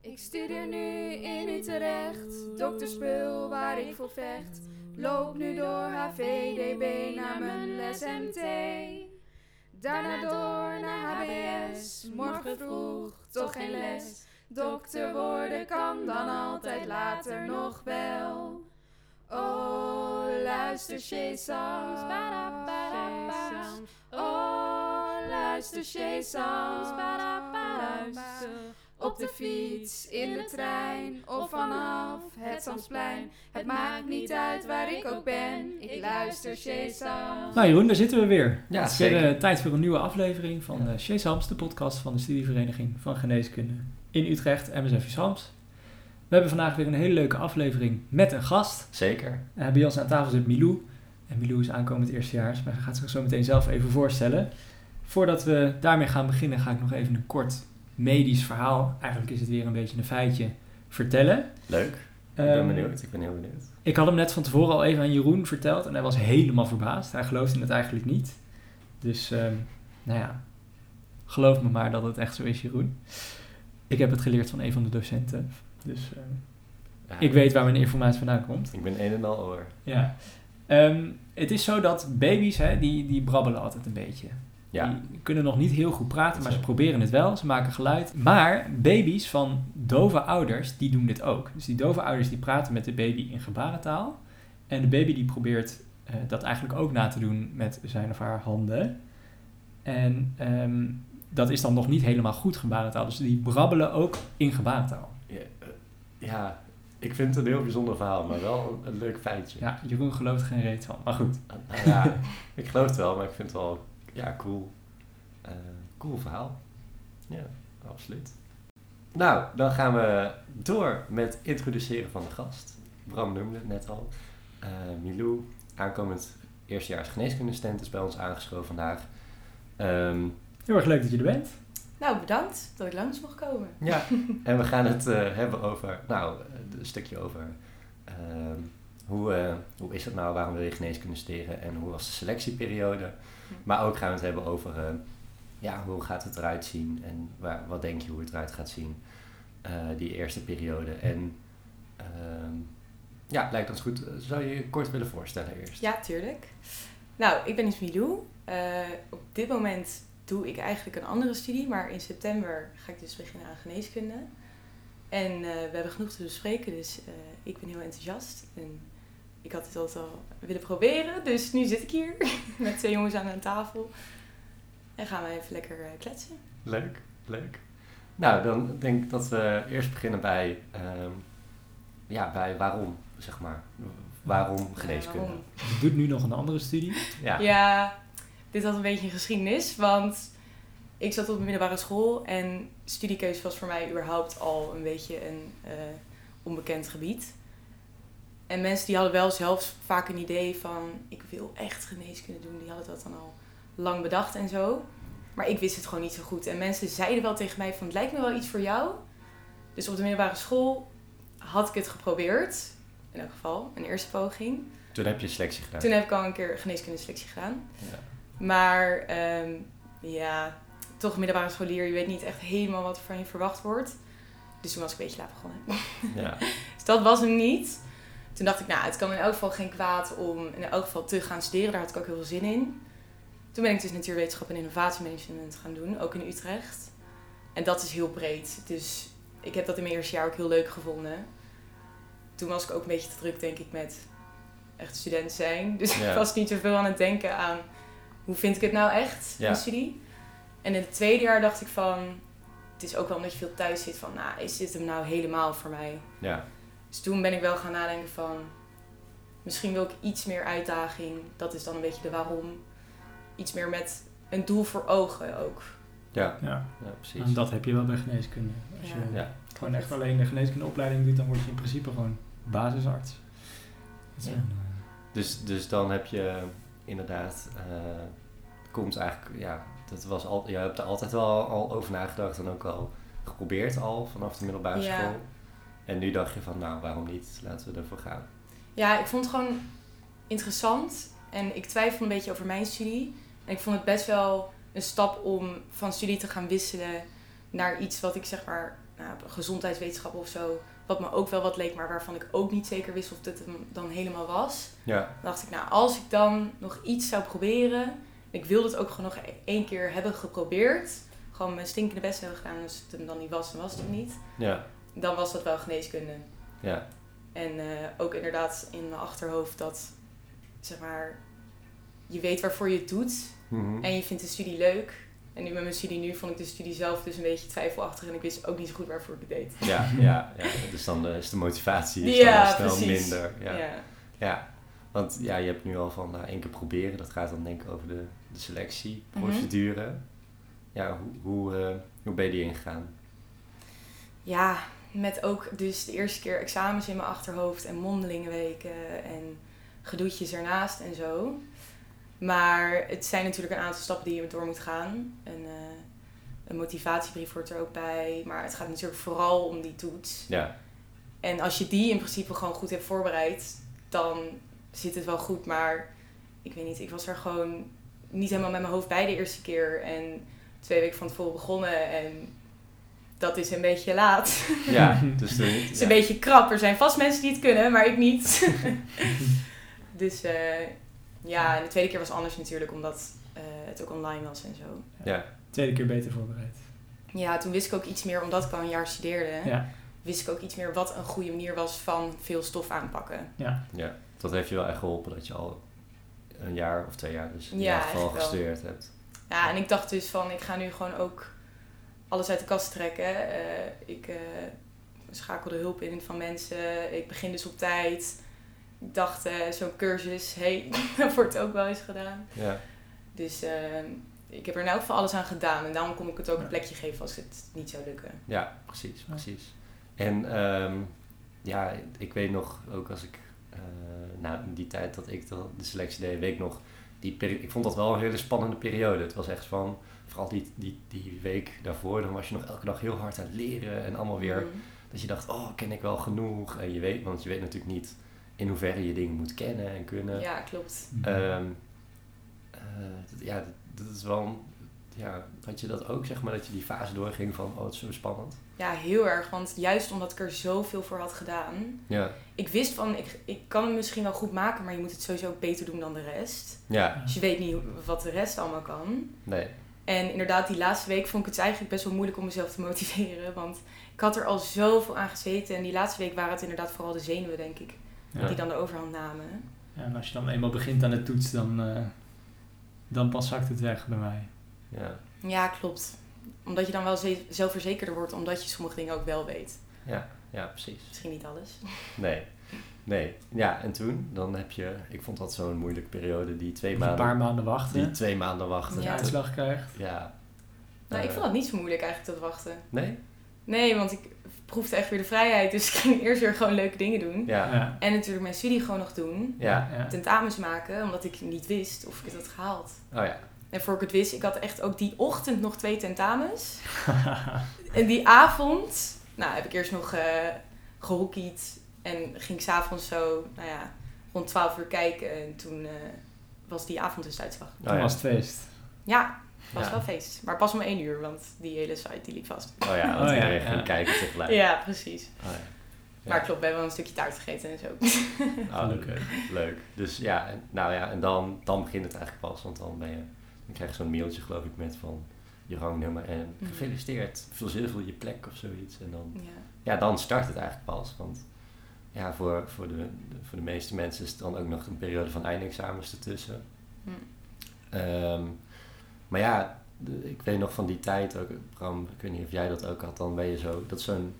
Ik studeer nu in Utrecht, dokterspul waar ik voor vecht. Loop nu door HVDB naar mijn les MT. Daarna door naar HBS, morgen vroeg toch geen les. Dokter worden kan dan altijd later nog wel. Oh, luister Shesams, Oh, luister luister. Op de fiets, in de trein of vanaf het Zandsplein. Het maakt niet uit waar ik ook ben, ik luister Shesams. Nou Jeroen, daar zitten we weer. Ja, het is weer zeker. eh, tijd voor een nieuwe aflevering van de Shesams, de podcast van de studievereniging van geneeskunde in Utrecht, MSF Shams. We hebben vandaag weer een hele leuke aflevering met een gast. Zeker. Eh, bij ons aan tafel zit Milou. En Milou is aankomend eerstejaars, maar hij gaat zich zo meteen zelf even voorstellen. Voordat we daarmee gaan beginnen, ga ik nog even een kort medisch verhaal, eigenlijk is het weer een beetje een feitje, vertellen. Leuk. Ik ben Ehm, benieuwd. Ik ben heel benieuwd. Ik had hem net van tevoren al even aan Jeroen verteld en hij was helemaal verbaasd. Hij geloofde het eigenlijk niet. Dus, ehm, nou ja, geloof me maar dat het echt zo is, Jeroen. Ik heb het geleerd van een van de docenten. Dus ehm, Ja, ik weet waar mijn informatie vandaan komt. Ik ben een en al oor. Ja. Het is zo dat baby's, hè, die, die brabbelen altijd een beetje. Ja. Die kunnen nog niet heel goed praten, maar ze proberen het wel. Ze maken geluid. Maar baby's van dove ouders, die doen dit ook. Dus die dove ouders die praten met de baby in gebarentaal. En de baby die probeert eh, dat eigenlijk ook na te doen met zijn of haar handen. En ehm, dat is dan nog niet helemaal goed gebarentaal. Dus die brabbelen ook in gebarentaal. Ja, eh, ja, ik vind het een heel bijzonder verhaal, maar wel een, leuk feitje. Ja, Jeroen gelooft geen reet van. Maar goed. Nou ja, ik geloof het wel, maar ik vind het wel ja, cool. Eh, cool verhaal. Ja, absoluut. Nou, dan gaan we door met het introduceren van de gast. Bram noemde het net al. Eh Milou, aankomend eerstejaars geneeskundestent, is bij ons aangeschoven vandaag. Ehm, Heel erg leuk dat je er bent. Nou, bedankt dat ik langs mocht komen. Ja, en we gaan het eh, hebben over, nou, een stukje over ehm, hoe, eh, hoe is het nou, waarom wil je geneeskunde studeren en hoe was de selectieperiode. Maar ook gaan we het hebben over, eh, ja, hoe gaat het eruit zien en waar, wat denk je hoe het eruit gaat zien, eh, die eerste periode. En ehm, ja, lijkt ons goed. Zou je je kort willen voorstellen eerst? Ja, tuurlijk. Nou, ik ben dus Milou. Eh, op dit moment doe ik eigenlijk een andere studie, maar in september ga ik dus beginnen aan geneeskunde. En we hebben genoeg te bespreken, dus ik ben heel enthousiast. En ik had het altijd al willen proberen, dus nu zit ik hier met twee jongens aan een tafel. En gaan we even lekker eh, kletsen. Leuk, leuk. Nou, dan denk ik dat we eerst beginnen bij, ehm, ja, bij waarom, zeg maar. Waarom geneeskunde? waarom? Je doet nu nog een andere studie. Ja. Ja, dit had een beetje een geschiedenis, want ik zat op de middelbare school en studiekeuze was voor mij überhaupt al een beetje een eh, onbekend gebied. En mensen die hadden wel zelfs vaak een idee van ik wil echt geneeskunde doen, die hadden dat dan al lang bedacht en zo. Maar ik wist het gewoon niet zo goed. En mensen zeiden wel tegen mij van het lijkt me wel iets voor jou. Dus op de middelbare school had ik het geprobeerd. In elk geval, een eerste poging. Toen heb je selectie gedaan. Toen heb ik al een keer geneeskunde selectie gedaan. Ja. Maar ehm, ja, toch middelbare scholier. Je weet niet echt helemaal wat er van je verwacht wordt. Dus toen was ik een beetje laat begonnen. Ja. Dus dat was hem niet. Toen dacht ik, nou, het kan in elk geval geen kwaad om in elk geval te gaan studeren. Daar had ik ook heel veel zin in. Toen ben ik dus natuurwetenschap en innovatiemanagement gaan doen, ook in Utrecht. En dat is heel breed. Dus ik heb dat in mijn eerste jaar ook heel leuk gevonden. Toen was ik ook een beetje te druk, denk ik, met echt student zijn. Dus Ja. ik was niet zoveel aan het denken aan hoe vind ik het nou echt, Ja. studie. En in het tweede jaar dacht ik van, het is ook wel omdat je veel thuis zit van, nou, is dit hem nou helemaal voor mij? ja. Dus toen ben ik wel gaan nadenken van, misschien wil ik iets meer uitdaging. Dat is dan een beetje de waarom. Iets meer met een doel voor ogen ook. Ja. Ja, ja, precies. en dat heb je wel bij geneeskunde. Als Ja. je Ja. gewoon echt alleen de geneeskundeopleiding doet, dan word je in principe gewoon basisarts. Een, eh, Dus, dus dan heb je inderdaad, eh, komt eigenlijk, ja, dat was al, je hebt er altijd wel al over nagedacht en ook al geprobeerd al vanaf de middelbare Ja. school. En nu dacht je van, nou, waarom niet? Laten we ervoor gaan. Ja, ik vond het gewoon interessant. En ik twijfelde een beetje over mijn studie. En ik vond het best wel een stap om van studie te gaan wisselen naar iets wat ik zeg maar nou, gezondheidswetenschappen of zo. Wat me ook wel wat leek, maar waarvan ik ook niet zeker wist of dit hem dan helemaal was. Ja, Dan dacht ik, nou, als ik dan nog iets zou proberen. Ik wilde het ook gewoon nog e- één keer hebben geprobeerd. Gewoon mijn stinkende best hebben gedaan. Als het hem dan niet was, dan was het hem niet. ja, Dan was dat wel geneeskunde. ja. En eh, ook inderdaad in mijn achterhoofd dat, zeg maar, je weet waarvoor je het doet. Mhm. En je vindt de studie leuk. En nu met mijn studie nu vond ik de studie zelf dus een beetje twijfelachtig. En ik wist ook niet zo goed waarvoor ik het deed. Ja, ja, ja. Dus dan eh, is de motivatie is Ja, dan snel precies. minder. Ja. Ja. Ja, want ja, je hebt nu al van nou, één keer proberen. Dat gaat dan denk ik over de, de selectieprocedure. Ja, hoe, hoe, eh, hoe ben je die ingegaan? ja, met ook dus de eerste keer examens in mijn achterhoofd en mondelingenweken en gedoetjes ernaast en zo. Maar het zijn natuurlijk een aantal stappen die je door moet gaan. Een, eh, een motivatiebrief hoort er ook bij. Maar het gaat natuurlijk vooral om die toets. Ja, En als je die in principe gewoon goed hebt voorbereid, dan zit het wel goed. Maar ik weet niet, ik was er gewoon niet helemaal met mijn hoofd bij de eerste keer. En twee weken van tevoren begonnen en dat is een beetje laat. ja dus toen, Het is ja. een beetje krap. Er zijn vast mensen die het kunnen, maar ik niet. dus eh, ja, en de tweede keer was anders natuurlijk, omdat eh, het ook online was en zo. Ja, Tweede keer beter voorbereid. Ja, toen wist ik ook iets meer, omdat ik al een jaar studeerde, Ja, wist ik ook iets meer wat een goede manier was van veel stof aanpakken. ja. ja, dat heeft je wel echt geholpen dat je al een jaar of twee jaar dus in Ja, ieder geval gestudeerd hebt. Ja, en ik dacht dus van, ik ga nu gewoon ook alles uit de kast trekken. Eh, ik eh, schakelde hulp in van mensen. Ik begin dus op tijd. Ik dacht, eh, zo'n cursus, hey, dat wordt ook wel eens gedaan. Ja, Dus eh, ik heb er elk geval alles aan gedaan. En daarom kon ik het ook een plekje geven als het niet zou lukken. ja precies, precies. En ehm, ja, ik weet nog, ook als ik, eh nou, in die tijd dat ik de, selectie deed, weet ik nog, die peri- ik vond dat wel een hele spannende periode. Het was echt van, vooral die, die, die week daarvoor, dan was je nog elke dag heel hard aan het leren en allemaal weer Mm. dat je dacht, oh, ken ik wel genoeg? En je weet, want je weet natuurlijk niet in hoeverre je dingen moet kennen en kunnen. Ja, klopt. Ehm, eh, ja, dat, dat is wel, ja, had je dat ook, zeg maar, dat je die fase doorging van, oh, het is zo spannend? Ja, heel erg. Want juist omdat ik er zoveel voor had gedaan. Ja, Ik wist van, ik, ik kan het misschien wel goed maken, maar je moet het sowieso beter doen dan de rest. ja, Dus je weet niet wat de rest allemaal kan. nee, En inderdaad, die laatste week vond ik het eigenlijk best wel moeilijk om mezelf te motiveren. Want ik had er al zoveel aan gezeten. En die laatste week waren het inderdaad vooral de zenuwen, denk ik, Ja. die dan de overhand namen. Ja, en als je dan eenmaal begint aan de toets, dan, eh, dan pas zakt het weg bij mij. ja, Ja, klopt. Omdat je dan wel ze- zelfverzekerder wordt, omdat je sommige dingen ook wel weet. ja, ja, precies. Misschien niet alles. Nee, nee. Ja, en toen, dan heb je, ik vond dat zo'n moeilijke periode, die twee je een maanden, paar maanden wachten, die twee maanden wachten. Ja. uitslag krijgt. Ja. Nou, ik vond dat niet zo moeilijk eigenlijk, dat wachten. Nee? Nee, want ik proefde echt weer de vrijheid. Dus ik ging eerst weer gewoon leuke dingen doen. Ja. Ja. En natuurlijk mijn studie gewoon nog doen. Ja. ja. Tentamens maken, omdat ik niet wist of ik het had gehaald. Oh ja. En voor ik het wist, ik had echt ook die ochtend nog twee tentamens. En die avond, nou, heb ik eerst nog eh gehockeyd. En ging s'avonds zo, nou ja, rond 12 uur kijken. En toen eh, was die avond dus de uitslag. Oh ja. was het feest. Ja, was Ja. wel feest. Maar pas om één uur, want die hele site die liep vast. Oh ja, want Oh ja, iedereen ja. ging kijken tegelijk. Ja, precies. Oh ja. Ja. Maar klopt, we hebben wel een stukje taart gegeten en zo. Oh, leuk. leuk. Dus ja, nou ja, en dan, dan begint het eigenlijk pas. Want dan ben je, dan krijg je zo'n mailtje geloof ik met van je rangnummer en Mhm. gefeliciteerd, verzilver je plek of zoiets. En dan, Ja. ja, dan start het eigenlijk pas. Want ja, voor, voor, de, voor de meeste mensen is het dan ook nog een periode van eindexamens ertussen. Hm. Ehm, maar ja, de- ik weet nog van die tijd ook, Bram, ik weet niet of jij dat ook had, dan ben je zo, dat is zo'n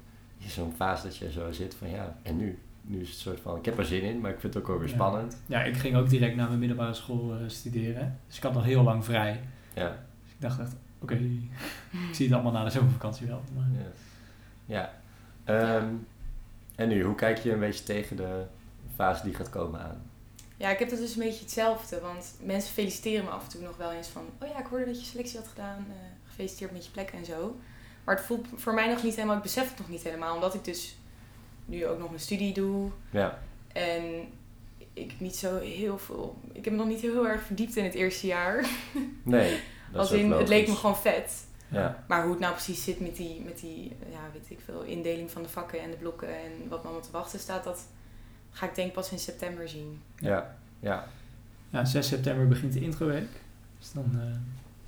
zo'n fase dat je zo zit van ja, en nu? Nu is het soort van, ik heb er zin in, maar ik vind het ook wel weer Ja. spannend. Ja, ik ging ook direct naar mijn middelbare school eh, studeren. Dus ik had nog heel lang vrij. Ja, Dus ik dacht echt, oké, ik zie het allemaal na de zomervakantie wel. Maar, ja. ja. Ehm, en nu, hoe kijk je een beetje tegen de fase die gaat komen aan? ja, ik heb het dus een beetje hetzelfde. Want mensen feliciteren me af en toe nog wel eens van... Oh ja, ik hoorde dat je selectie had gedaan. eh, gefeliciteerd met je plek en zo. Maar het voelt voor mij nog niet helemaal... Ik besef het nog niet helemaal. Omdat ik dus nu ook nog mijn studie doe. Ja, En ik niet zo heel veel... Ik heb me nog niet heel erg verdiept in het eerste jaar. nee. Dat Als in, het leek me gewoon vet. Ja. Maar hoe het nou precies zit met die, met die ja, weet ik veel, indeling van de vakken en de blokken en wat me allemaal te wachten staat, dat ga ik denk pas in september zien. Ja. Ja. Ja, 6 september begint de introweek. Dus dan eh,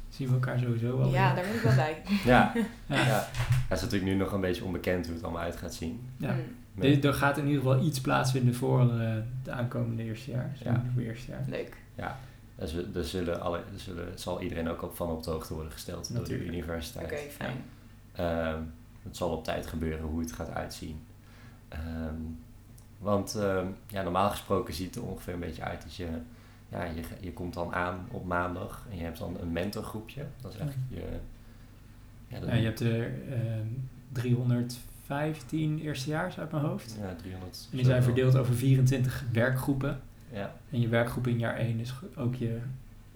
zien we elkaar sowieso wel. Ja, weer. daar ben ik wel bij. Ja. Ja. ja. Het is natuurlijk nu nog een beetje onbekend hoe het allemaal uit gaat zien. Ja. Met- Er, er gaat in ieder geval iets plaatsvinden voor eh de aankomende eerste jaar. Dus Ja. voor eerste jaar. leuk. Ja, er, zul- zullen alle, zullen, zal iedereen ook op, van op de hoogte worden gesteld door de universiteit. Oké, fijn. Ehm, het zal op tijd gebeuren hoe het gaat uitzien. Ehm, want ehm, ja, normaal gesproken ziet het er ongeveer een beetje uit dat je, ja, je, je komt dan aan op maandag en je hebt dan een mentorgroepje. Dat is eigenlijk je... Ja, je hebt er ehm 315 eerstejaars uit mijn hoofd. ja, 300. En die zijn verdeeld over 24 werkgroepen. Ja, En je werkgroep in jaar 1 is ook je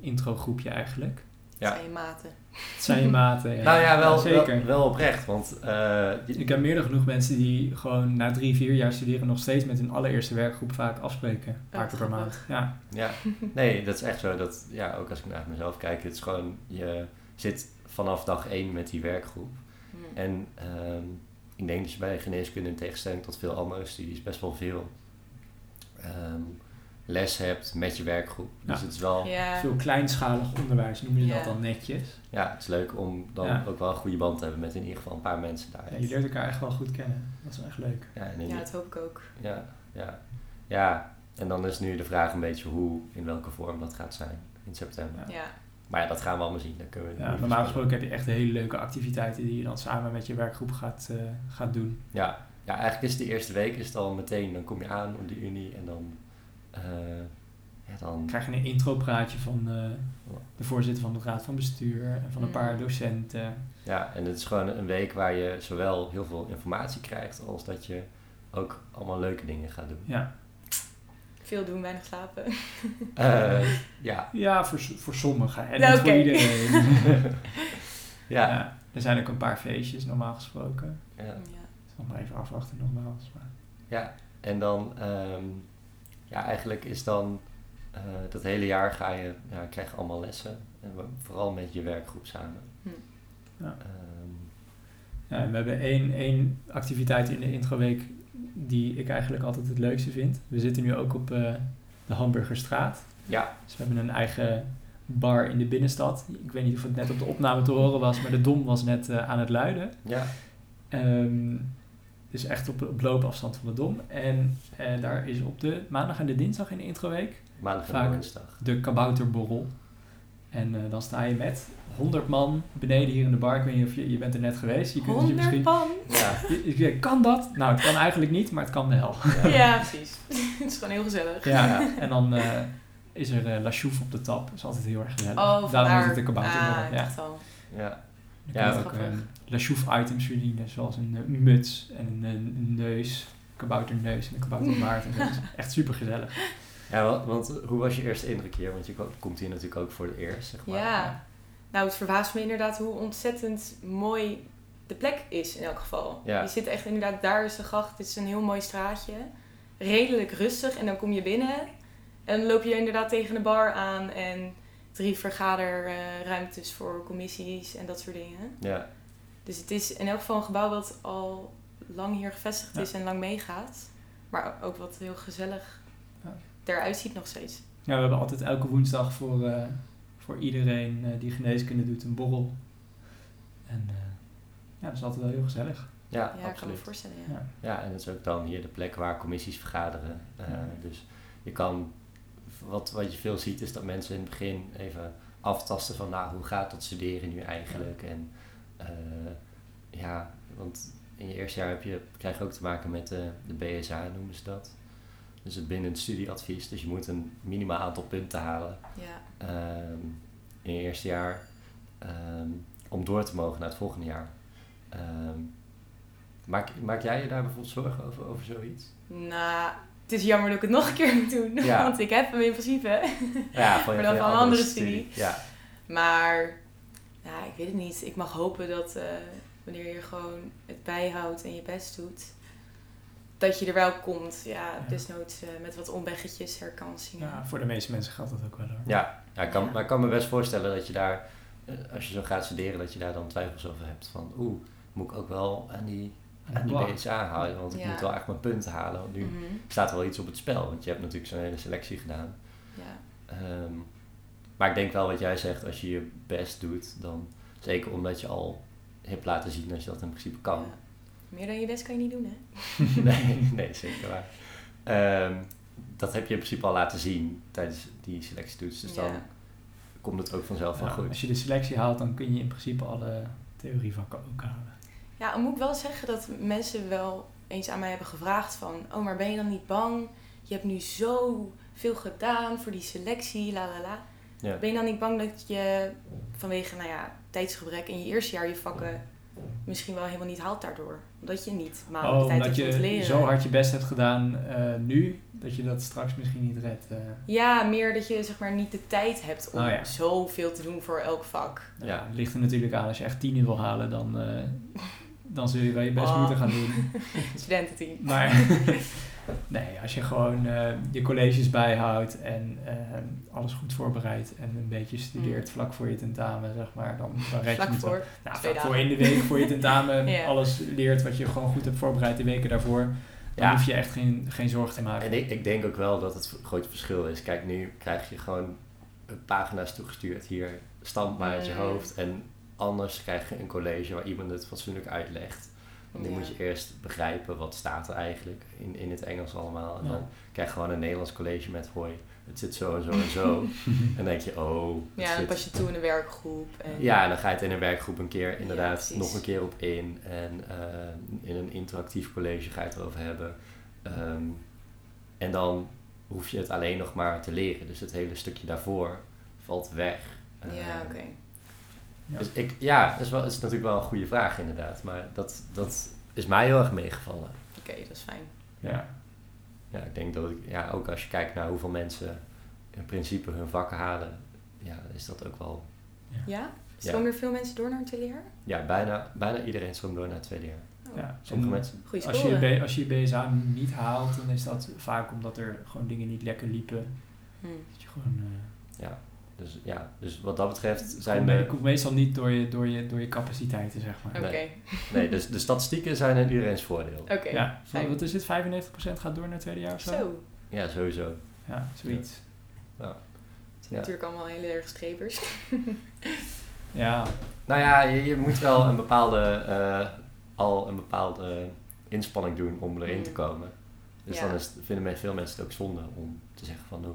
introgroepje eigenlijk. Ja. Dat zijn je maten. Het zijn je maten. nou ja, wel, zeker. wel, wel oprecht. Want eh, je- Ik heb meer dan genoeg mensen die gewoon na drie, vier jaar studeren nog steeds met hun allereerste werkgroep vaak afspreken. Een paar Oh, keer per maand. Ja, Ja, nee, dat is echt zo. Dat, ja, ook als ik naar mezelf kijk, het is gewoon, je zit vanaf dag één met die werkgroep. Hm. En ehm, ik denk dat je bij geneeskunde in tegenstelling tot veel andere studies best wel veel ehm, les hebt met je werkgroep. Dus Ja. het is wel, ja. Ja, veel kleinschalig onderwijs noemen ze Ja. dat dan netjes. het is leuk om dan Ja. ook wel een goede band te hebben met in ieder geval een paar mensen daar. Ja, je leert elkaar echt wel goed kennen. Dat is wel echt leuk. Ja, en ja, die- dat hoop ik ook. ja, ja, ja, en dan is nu de vraag een beetje hoe, in welke vorm dat gaat zijn in september. Ja. Ja. Maar ja, dat gaan we allemaal zien. Dat kunnen we Ja, normaal gesproken heb je echt hele leuke activiteiten die je dan samen met je werkgroep gaat, eh, gaat doen. Ja, ja, eigenlijk is de eerste week is het al meteen, dan kom je aan op de Unie en dan, ja, dan krijg je een intropraatje van eh, de voorzitter van de raad van bestuur en van een Mm. paar docenten. ja, en het is gewoon een week waar je zowel heel veel informatie krijgt als dat je ook allemaal leuke dingen gaat doen. Ja, Veel doen, weinig slapen. Eh, ja, ja voor, voor sommigen en Ja, niet voor iedereen. ja, Ja, er zijn ook een paar feestjes normaal gesproken. ja, Ja. Dus nog maar even afwachten nogmaals. Maar ja. En dan, ehm, ja, eigenlijk is dan eh, dat hele jaar ga je, ja, krijg je allemaal lessen. En we- vooral met je werkgroep samen. Hm. Ja. Ehm, Ja, we hebben één, één activiteit in de introweek die ik eigenlijk altijd het leukste vind. We zitten nu ook op eh, de Hamburgerstraat. ja, Dus we hebben een eigen bar in de binnenstad. Ik weet niet of het net op de opname te horen was, maar de dom was net eh, aan het luiden. ja, Ehm, dus echt op, op loopafstand van de dom. En eh, daar is op de maandag en de dinsdag in de introweek maandag en Vaak. de kabouterborrel. En eh, dan sta je met 100 man beneden hier in de bar. Ik weet niet of je, je bent er net geweest. Je kunt dus je 100 misschien pan. Ja, Je- je- Kan dat? Nou, het kan eigenlijk niet, maar het kan wel. ja. Ja, precies. Het is gewoon heel gezellig. Ja, en dan eh, is er eh La Chouffe op de tap. Dat is altijd heel erg gezellig. Oh, Daarom is het een kabouterborrel. Ah, ja. ja. Ja, je ook grappig. eh, La Chouffe items verdienen, zoals een eh, muts en een, een neus. kabouterneus en een kabouterbaard. en. Dat is echt super gezellig. Ja, wa- want hoe was je eerste indruk hier? Want je ko- komt hier natuurlijk ook voor het eerst, zeg maar. Ja. Nou, het verbaast me inderdaad hoe ontzettend mooi de plek is in elk geval. Ja. Je zit echt inderdaad, daar is de gracht. Het is een heel mooi straatje. Redelijk rustig en dan kom je binnen. En dan loop je inderdaad tegen de bar aan en drie vergaderruimtes voor commissies en dat soort dingen. Ja, Dus het is in elk geval een gebouw wat al lang hier gevestigd Ja. is en lang meegaat. Maar ook wat heel gezellig Ja. eruit ziet nog steeds. Ja, we hebben altijd elke woensdag voor, eh, voor iedereen eh, die geneeskunde doet een borrel. En eh, ja, dat is altijd wel heel gezellig. ja, Ja, ik kan me absoluut. voorstellen. Ja. Ja. Ja, en dat is ook dan hier de plek waar commissies vergaderen. Eh, Ja. Dus je kan, wat, wat je veel ziet is dat mensen in het begin even aftasten van, nou, hoe gaat dat studeren nu eigenlijk? En ja, want in je eerste jaar heb je, krijg je ook te maken met de, de BSA, noemen ze dat. Dus het binnen het studieadvies. Dus je moet een minimaal aantal punten halen Ja. ehm, in je eerste jaar ehm, om door te mogen naar het volgende jaar. Ehm, maak, maak jij je daar bijvoorbeeld zorgen over, over zoiets? Nou, het is jammer dat ik het nog een keer moet doen. Ja. Want ik heb hem in principe. Ja, van, Maar dan van een andere studie. Ja, Maar ja, ik weet het niet. Ik mag hopen dat eh, wanneer je gewoon het bijhoudt en je best doet, dat je er wel komt. Ja, Ja. desnoods eh, met wat omweggetjes, herkansingen. Ja, voor de meeste mensen geldt dat ook wel hoor. ja, ja, ik kan, Ja. maar ik kan me best voorstellen dat je daar eh, als je zo gaat studeren, dat je daar dan twijfels over hebt van, oeh, moet ik ook wel aan die, aan die. BSA houden, want ik Ja. moet wel echt mijn punten halen, want nu Mhm. staat er wel iets op het spel, want je hebt natuurlijk zo'n hele selectie gedaan. Ja. Ehm, maar ik denk wel wat jij zegt, als je je best doet, dan zeker omdat je al hebt laten zien dat je dat in principe kan. Ja. Meer dan je best kan je niet doen, hè? nee, nee, zeker waar. Ehm, dat heb je in principe al laten zien tijdens die selectietoets, dus dan komt het ook vanzelf wel Ja, goed. als je de selectie haalt, dan kun je in principe alle theorievakken ook halen. Ja, dan moet ik wel zeggen dat mensen wel eens aan mij hebben gevraagd van... Oh, maar ben je dan niet bang? Je hebt nu zo veel gedaan voor die selectie, la la la. Ja. Ben je dan niet bang dat je vanwege, nou ja, tijdsgebrek in je eerste jaar je vakken misschien wel helemaal niet haalt daardoor? Omdat je niet maanden Oh, de tijd hebt je leren. zo hard je best hebt gedaan eh, nu, dat je dat straks misschien niet redt. eh. Ja, meer dat je zeg maar niet de tijd hebt om Oh, ja. zoveel te doen voor elk vak. Ja. Het ligt er natuurlijk aan, als je echt tien uur wil halen, dan, eh, dan zul je wel je best Oh. moeten gaan doen. Studententeam. Maar nee, als je gewoon eh, je colleges bijhoudt en eh, alles goed voorbereidt en een beetje studeert vlak voor je tentamen, zeg maar, dan, dan red je Vlak het. Nou, vlak voor in de week voor je tentamen Ja. alles leert wat je gewoon goed hebt voorbereid de weken daarvoor. Dan Ja. hoef je echt geen, geen zorgen te maken. En ik, ik denk ook wel dat het groot verschil is. Kijk, nu krijg je gewoon pagina's toegestuurd hier, stand maar uit je Mm. hoofd. En anders krijg je een college waar iemand het fatsoenlijk uitlegt. Want nu Ja. moet je eerst begrijpen wat staat er eigenlijk in, in het Engels allemaal. En Ja. dan krijg je gewoon een Nederlands college met hoi, het zit zo en zo en zo. en dan denk je, oh, Ja, dan zit- pas je toe in een werkgroep. En, ja, en dan ga je het in een werkgroep een keer inderdaad nog een keer op in. En eh, in een interactief college ga je het erover hebben. Ehm, en dan hoef je het alleen nog maar te leren. Dus het hele stukje daarvoor valt weg. Ja, Ehm, oké. Ja. Dus ik, ja, dat is, wel, dat is natuurlijk wel een goede vraag inderdaad. Maar dat, dat is mij heel erg meegevallen. Oké, dat is fijn. Ja. Ja, ik denk dat ik, ja, ook als je kijkt naar hoeveel mensen in principe hun vakken halen, ja, is dat ook wel, Ja? Stromen er veel mensen door naar een tweede jaar? ja, bijna, bijna iedereen stroomt door naar het tweede jaar. Oh, Ja. Sommige En mensen. Goeie Als je, je als je je BSA niet haalt, dan is dat vaak omdat er gewoon dingen niet lekker liepen. Hm. Dat je gewoon, eh, Ja, dus, ja, dus wat dat betreft zijn de, komt meestal niet door je, door je, door je capaciteiten, zeg maar. Oké, Nee. nee, dus de statistieken zijn in iedereen's voordeel. oké. Ja, fijn. wat is het? 95% gaat door naar het tweede jaar of zo? Zo. Ja, sowieso. Ja, zoiets. Ja. Het zijn natuurlijk allemaal hele erg strevers. Ja, Nou ja, je, je moet wel een bepaalde, eh, al een bepaalde inspanning doen om erin te Mm. komen. Dus Ja. dan is, vinden veel mensen het ook zonde om te zeggen van, oh,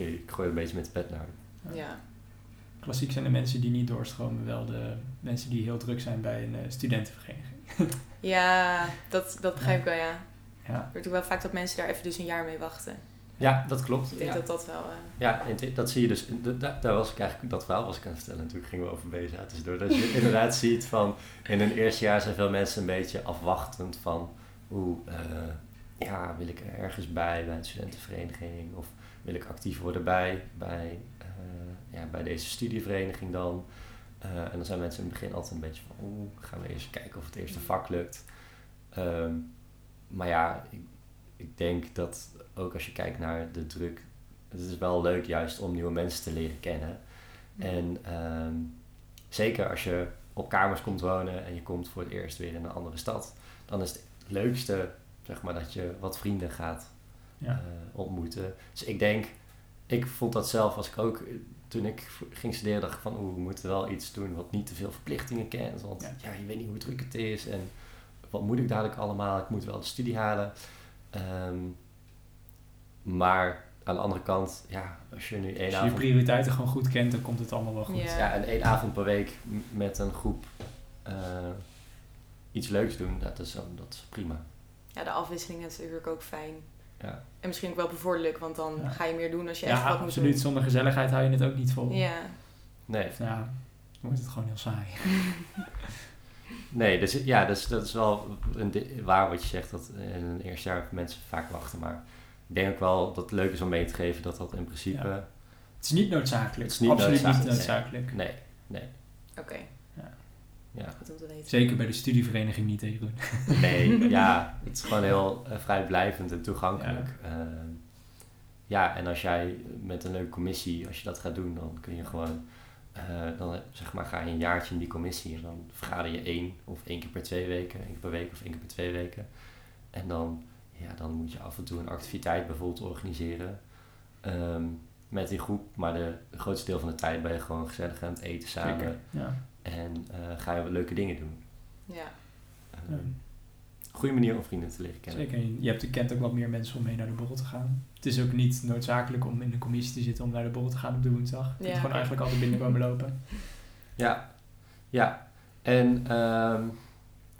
oké, ik gooi een beetje met het bed naar. Ja. klassiek zijn de mensen die niet doorstromen wel de mensen die heel druk zijn bij een eh, studentenvereniging. Ja, dat, dat begrijp ik wel, ja. Ja, wordt ook wel vaak dat mensen daar even dus een jaar mee wachten. Ja, dat klopt. Ik denk ja. dat dat wel... eh, Ja, dat zie je dus. d- da- Daar was ik eigenlijk, dat verhaal was ik aan het vertellen. Natuurlijk gingen we over BSA tussendoor. Dat je inderdaad ziet van in een eerste jaar zijn veel mensen een beetje afwachtend van hoe ja, wil ik er ergens bij bij een studentenvereniging of wil ik actief worden bij, bij, eh, ja, bij deze studievereniging dan. Eh, en dan zijn mensen in het begin altijd een beetje van oeh, gaan we eerst kijken of het eerste vak lukt. Ehm, maar ja, ik, ik denk dat ook als je kijkt naar de druk het is wel leuk juist om nieuwe mensen te leren kennen. En ehm, zeker als je op kamers komt wonen en je komt voor het eerst weer in een andere stad, dan is het leukste zeg maar, dat je wat vrienden gaat ja. eh, ontmoeten. Dus ik denk, ik vond dat zelf als ik ook, toen ik ging studeren, dacht ik van oeh, we moeten wel iets doen wat niet te veel verplichtingen kent. Want Ja. ja. je weet niet hoe druk het is en wat moet ik dadelijk allemaal? Ik moet wel de studie halen. Ehm, maar aan de andere kant, ja, als je nu één Als je je avond prioriteiten gewoon goed kent, dan komt het allemaal wel goed. Ja. ja, en één avond per week met een groep eh, iets leuks doen, dat is, zo- dat is prima. Ja, de afwisseling is natuurlijk ook fijn. Ja. En misschien ook wel bevorderlijk, want dan Ja. ga je meer doen als je Ja, echt wat moet absoluut. Zonder gezelligheid hou je het ook niet vol. doen. Ja. Nee, Ja, dan wordt het gewoon heel saai. nee dus, ja, dus, dat is wel een waar wat je zegt, dat in een eerste jaar mensen vaak wachten. Maar ik denk ook wel dat het leuk is om mee te geven dat dat in principe... Ja. Het is niet noodzakelijk. Het is niet Absoluut noodzakelijk, niet nee. noodzakelijk. Nee, nee, Oké, ja. goed om te weten. Zeker bij de studievereniging niet, hè, Jeroen. Nee, ja, het is gewoon heel eh, vrijblijvend en toegankelijk. Ja. ja, en als jij met een leuke commissie, als je dat gaat doen, dan kun je gewoon eh, dan zeg maar, ga je een jaartje in die commissie en dan vergader je één of één keer per twee weken, één keer per week of één keer per twee weken. En dan, ja, dan moet je af en toe een activiteit bijvoorbeeld organiseren ehm, met die groep. Maar de, het grootste deel van de tijd ben je gewoon gezellig aan het eten samen. Zeker. Ja. En eh, ga je leuke dingen doen. Ja. Ehm, Ja. Goede manier om vrienden te leren kennen. Zeker. En Je hebt, je kent ook wat meer mensen om mee naar de borrel te gaan. Het is ook niet noodzakelijk om in een commissie te zitten om naar de borrel te gaan op de woensdag. Je kunt Ja. gewoon eigenlijk altijd binnenkomen lopen. Ja, ja. En ehm,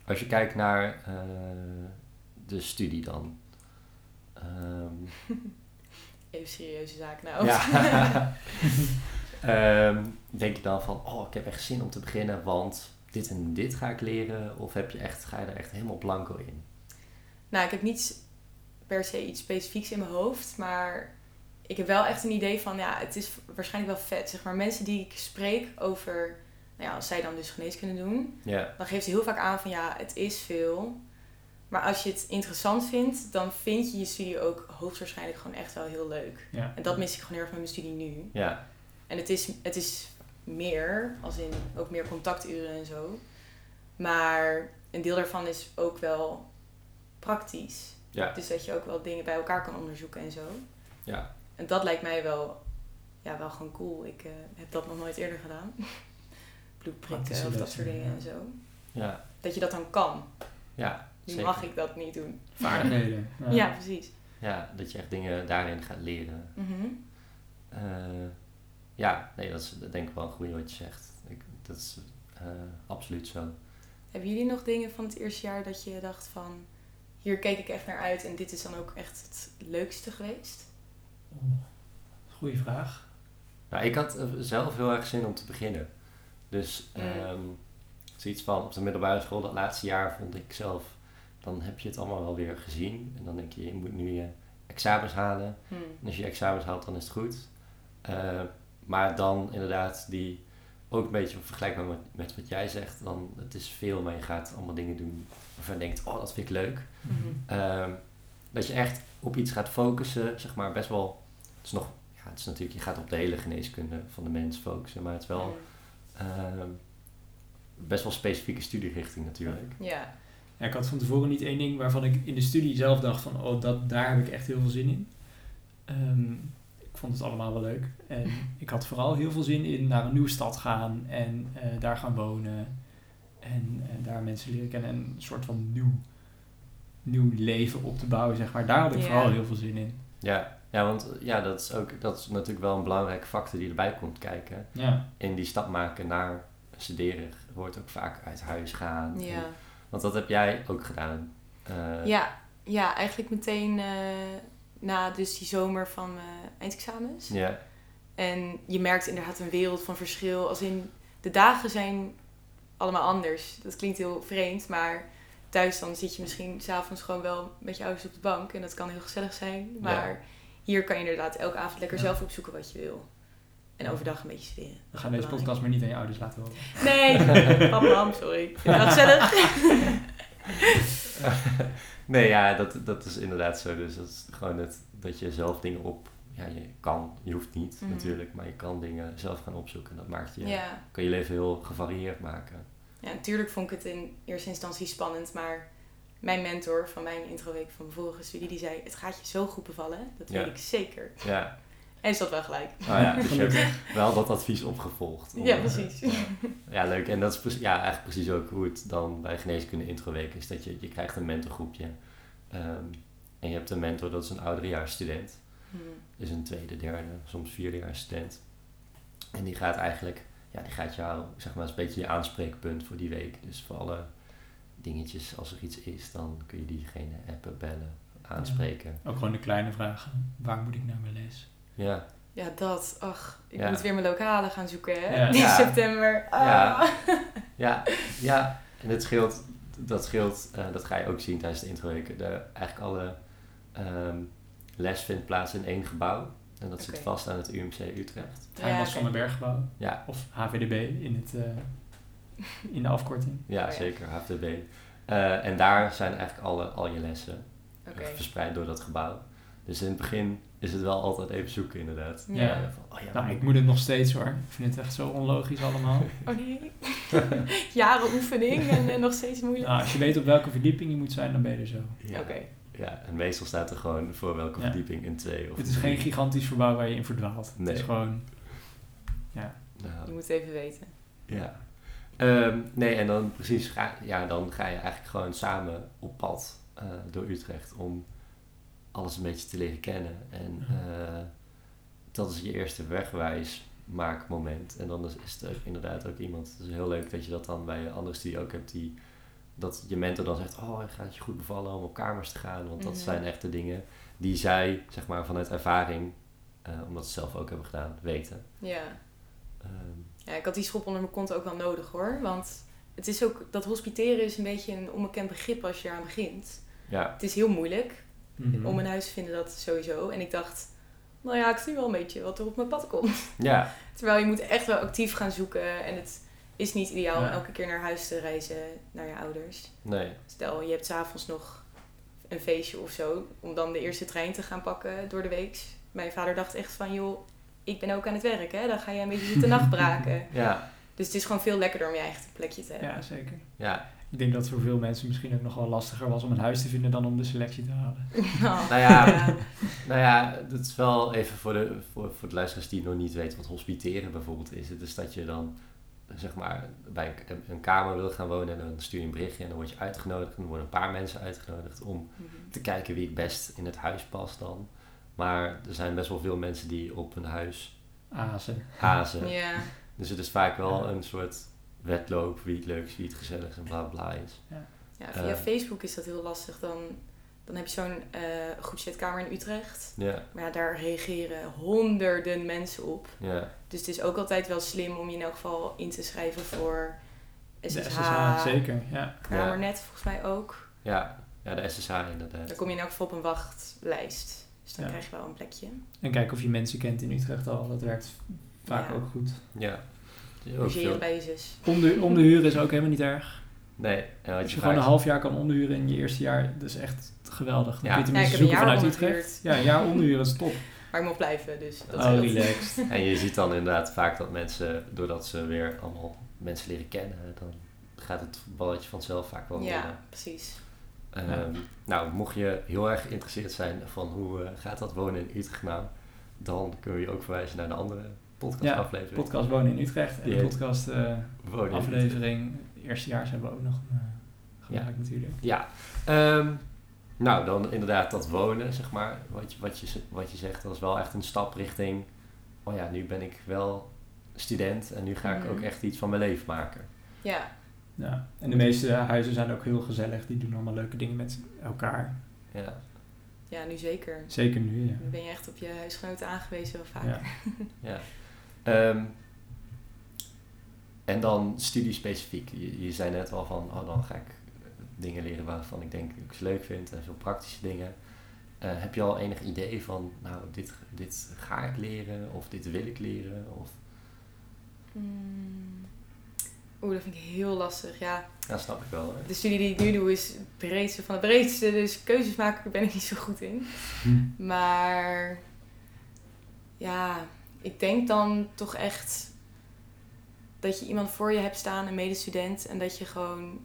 als je kijkt naar eh, de studie dan. Ehm, Even serieuze zaak nou. ja. Ehm, denk je dan van, oh, ik heb echt zin om te beginnen, want dit en dit ga ik leren? Of heb je echt, ga je er echt helemaal blanco in? Nou, ik heb niet per se iets specifieks in mijn hoofd, maar ik heb wel echt een idee van, ja, het is waarschijnlijk wel vet. Zeg maar, mensen die ik spreek over, nou ja, als zij dan dus geneeskunde doen, Ja, dan geeft ze heel vaak aan van, ja, het is veel. Maar als je het interessant vindt, dan vind je je studie ook hoogstwaarschijnlijk gewoon echt wel heel leuk. Ja. En dat mis ik gewoon heel erg met mijn studie nu. ja, En het is, het is meer, als in ook meer contacturen en zo. Maar een deel daarvan is ook wel praktisch. ja, Dus dat je ook wel dingen bij elkaar kan onderzoeken en zo. ja. En dat lijkt mij wel, ja, wel gewoon cool. Ik eh, heb dat nog nooit eerder gedaan. Praktische of dat soort dingen ja. en zo. Ja, Dat je dat dan kan. ja, Nu mag ik dat niet doen. Vaardigheden. Ja, precies. Ja, dat je echt dingen daarin gaat leren. Mhm. Eh, ja, nee, dat is denk ik wel een goede wat je zegt. Ik, dat is eh, absoluut zo. Hebben jullie nog dingen van het eerste jaar dat je dacht van... Hier keek ik echt naar uit en dit is dan ook echt het leukste geweest? Goeie vraag. Nou, ik had eh, zelf heel erg zin om te beginnen. Dus Mm. ehm, zoiets van op de middelbare school, dat laatste jaar vond ik zelf, dan heb je het allemaal wel weer gezien. En dan denk je, je moet nu je examens halen. Hm. En als je je examens haalt, dan is het goed. Eh, maar dan inderdaad, die ook een beetje vergelijkbaar met, met wat jij zegt, dan het is veel, maar je gaat allemaal dingen doen waarvan je denkt, oh, dat vind ik leuk. Mhm. Ehm, dat je echt op iets gaat focussen, zeg maar, best wel, het is nog, ja, het is natuurlijk, je gaat op de hele geneeskunde van de mens focussen, maar het is wel ehm, best wel specifieke studierichting natuurlijk. Ja. Ja, ik had van tevoren niet één ding waarvan ik in de studie zelf dacht van, oh, dat, daar heb ik echt heel veel zin in. Ehm, ik vond het allemaal wel leuk. En ik had vooral heel veel zin in naar een nieuwe stad gaan en eh, daar gaan wonen. En eh, daar mensen leren kennen en een soort van nieuw, nieuw leven op te bouwen, zeg maar. Daar had ik vooral heel veel zin in. Ja, ja want ja, dat, is ook, dat is natuurlijk wel een belangrijke factor die erbij komt kijken. Ja, In die stap maken naar studeren hoort ook vaak uit huis gaan. Ja. En- want dat heb jij ook gedaan. Eh, ja. Ja, eigenlijk meteen eh, na dus die zomer van mijn eindexamens. ja. En je merkt inderdaad een wereld van verschil. Als in, de dagen zijn allemaal anders. Dat klinkt heel vreemd, maar thuis dan zit je misschien s'avonds gewoon wel met je ouders op de bank. En dat kan heel gezellig zijn. Maar hier kan je inderdaad elke avond lekker Ja. zelf opzoeken wat je wil. En overdag een beetje studeren. we gaan deze podcast maar niet aan je ouders laten horen. Nee, papa, mam, sorry. Ik vind het wel gezellig. nee, ja, dat, dat is inderdaad zo. Dus dat is gewoon het, dat je zelf dingen op... Ja, je kan, je hoeft niet Mhm. natuurlijk, maar je kan dingen zelf gaan opzoeken. Dat maakt je, Ja. kan je leven heel gevarieerd maken. ja, natuurlijk vond ik het in eerste instantie spannend, maar mijn mentor van mijn introweek van mijn vorige studie, die zei, het gaat je zo goed bevallen. Dat Ja. weet ik zeker. Ja, En is dat wel gelijk. nou ja, dus je hebt wel dat advies opgevolgd. Om, Ja, precies. Ja. Ja, leuk. En dat is precies- ja, eigenlijk precies ook hoe het dan bij geneeskunde introweek is. Dat je, je krijgt een mentorgroepje. Ehm, en je hebt een mentor, dat is een ouderejaarsstudent. Hm. Is een tweede, derde, soms vierdejaars student. En die gaat eigenlijk, ja, die gaat jou, zeg maar, is een beetje je aanspreekpunt voor die week. Dus voor alle dingetjes, als er iets is, dan kun je diegene appen, bellen, aanspreken. Ook gewoon de kleine vragen. Waar moet ik naar mijn les? Ja, Ja, dat. Ach, ik Ja. moet weer mijn lokalen gaan zoeken, hè? Ja. In Ja. september. Ah. Ja. ja, ja. En het scheelt, dat scheelt, eh, dat ga je ook zien tijdens de introweken. De, eigenlijk alle ehm, les vindt plaats in één gebouw. En dat zit vast aan het UMC Utrecht. Het Heimas oké. van den Berggebouw. Ja, Of HVDB in, het, eh, in de afkorting. ja, Oh ja. zeker, HFDB. Eh, en daar zijn eigenlijk alle, al je lessen. Oké. verspreid door dat gebouw. Dus in het begin is het wel altijd even zoeken inderdaad. Ja. Ja. Van, oh ja, Nou, ik moet het nog steeds hoor. Ik vind het echt zo onlogisch allemaal. Oh nee. Jaren oefening en, eh, nog steeds moeilijk. Nou, als je weet op welke verdieping je moet zijn, dan ben je er zo. ja, Oké. ja, en meestal staat er gewoon voor welke Ja. verdieping in twee of Het is geen gigantisch verbouw waar je in verdwaalt. Nee. Het is gewoon... Ja. Nou, Je moet het even weten. Ja. Ehm, nee, en dan precies, ga, ja, dan ga je eigenlijk gewoon samen op pad eh, door Utrecht om alles een beetje te leren kennen. En eh, dat is je eerste wegwijsmaakmoment. En dan is, is het ook inderdaad ook iemand, het is heel leuk dat je dat dan bij een andere studie ook hebt, die, dat je mentor dan zegt, oh, gaat het je goed bevallen om op kamers te gaan, want dat Mhm. zijn echt de dingen die zij, zeg maar, vanuit ervaring, eh, omdat ze zelf ook hebben gedaan, weten. Ja. Ehm, ja, ik had die schop onder mijn kont ook wel nodig hoor. Want het is ook, dat hospiteren is een beetje een onbekend begrip als je eraan begint. ja, Het is heel moeilijk Mhm. om een huis te vinden, dat sowieso. En ik dacht, nou ja, ik zie wel een beetje wat er op mijn pad komt. ja, Terwijl je moet echt wel actief gaan zoeken. En het is niet ideaal om elke keer naar huis te reizen, naar je ouders. nee. Stel, je hebt s'avonds nog een feestje of zo, om dan de eerste trein te gaan pakken door de week. Mijn vader dacht echt van, joh, ik ben ook aan het werk, hè. Dan ga je een beetje zitten nachtbraken. Ja, Dus het is gewoon veel lekkerder om je eigen plekje te hebben. Ja, zeker. ja. Ik denk dat het voor veel mensen misschien ook nog wel lastiger was om een huis te vinden dan om de selectie te halen. Nou, Nou ja, Nou ja, dat is wel even voor de, voor, voor de luisteraars die nog niet weten wat hospiteren bijvoorbeeld is. Het is dat je dan zeg maar bij een, een kamer wil gaan wonen en dan stuur je een berichtje en dan word je uitgenodigd. En dan worden een paar mensen uitgenodigd om Mhm. te kijken wie het best in het huis past dan. Maar er zijn best wel veel mensen die op een huis Azen. hazen. Ja, Dus het is vaak wel Ja. een soort wedloop wie het leuk, wie het gezellig en bla bla is. ja via Eh. Facebook is dat heel lastig. Dan, dan heb je zo'n eh goed zitkamer in Utrecht. Ja, Maar ja, daar reageren honderden mensen op. ja, Dus het is ook altijd wel slim om je in elk geval in te schrijven voor De SSH. SSH, zeker. Ja. Kamernet volgens mij ook. ja, ja, de SSH inderdaad. Dan kom je in elk geval op een wachtlijst. Dus dan Ja. krijg je wel een plekje. En kijken of je mensen kent in Utrecht al. Dat werkt vaak Ja. ook goed. Ja. Veel- bij je zus. Onder, onderhuren is ook helemaal niet erg. Nee, en wat Als je gewoon een half jaar kan onderhuren in je eerste jaar, dat is echt geweldig. Dan Ja. kun je Ja, tenminste een zoeken jaar vanuit Utrecht. Ja, een jaar onderhuren is top. Maar ik mag blijven, dus dat oh, scheelt. relaxed. En je ziet dan inderdaad vaak dat mensen, doordat ze weer allemaal mensen leren kennen, dan gaat het balletje vanzelf vaak wel. Ja, precies. Ehm, Nou, mocht je heel erg geïnteresseerd zijn van hoe eh, gaat dat wonen in Utrecht nou, dan kun je je ook verwijzen naar de andere podcastaflevering. Podcast Wonen in Utrecht. En Ja. de podcast eh, in aflevering, eerstejaars hebben we ook nog eh, gemaakt natuurlijk. Ja, ehm, nou dan inderdaad dat wonen, zeg maar, wat je, wat, je, wat je zegt, dat is wel echt een stap richting, oh ja, nu ben ik wel student en nu ga ik Mhm. ook echt iets van mijn leven maken. Ja, Ja. En de meeste huizen zijn ook heel gezellig. Die doen allemaal leuke dingen met elkaar. Ja, ja, nu zeker. Zeker nu, ja. Nu ben je echt op je huisgenoten aangewezen wel vaak. Ja. ja. Ehm, en dan studiespecifiek. Je, je zei net al van, oh dan ga ik dingen leren waarvan ik denk dat ik ze leuk vind en veel praktische dingen. Eh, heb je al enig idee van, nou, dit, dit ga ik leren of dit wil ik leren? Of, Hmm. Oeh, dat vind ik heel lastig. Ja, ja, snap ik wel. Hè? de studie die ik nu doe is het breedste van het breedste. Dus keuzes maken ben ik niet zo goed in. Hm. Maar ja, ik denk dan toch echt dat je iemand voor je hebt staan, een medestudent, en dat je gewoon,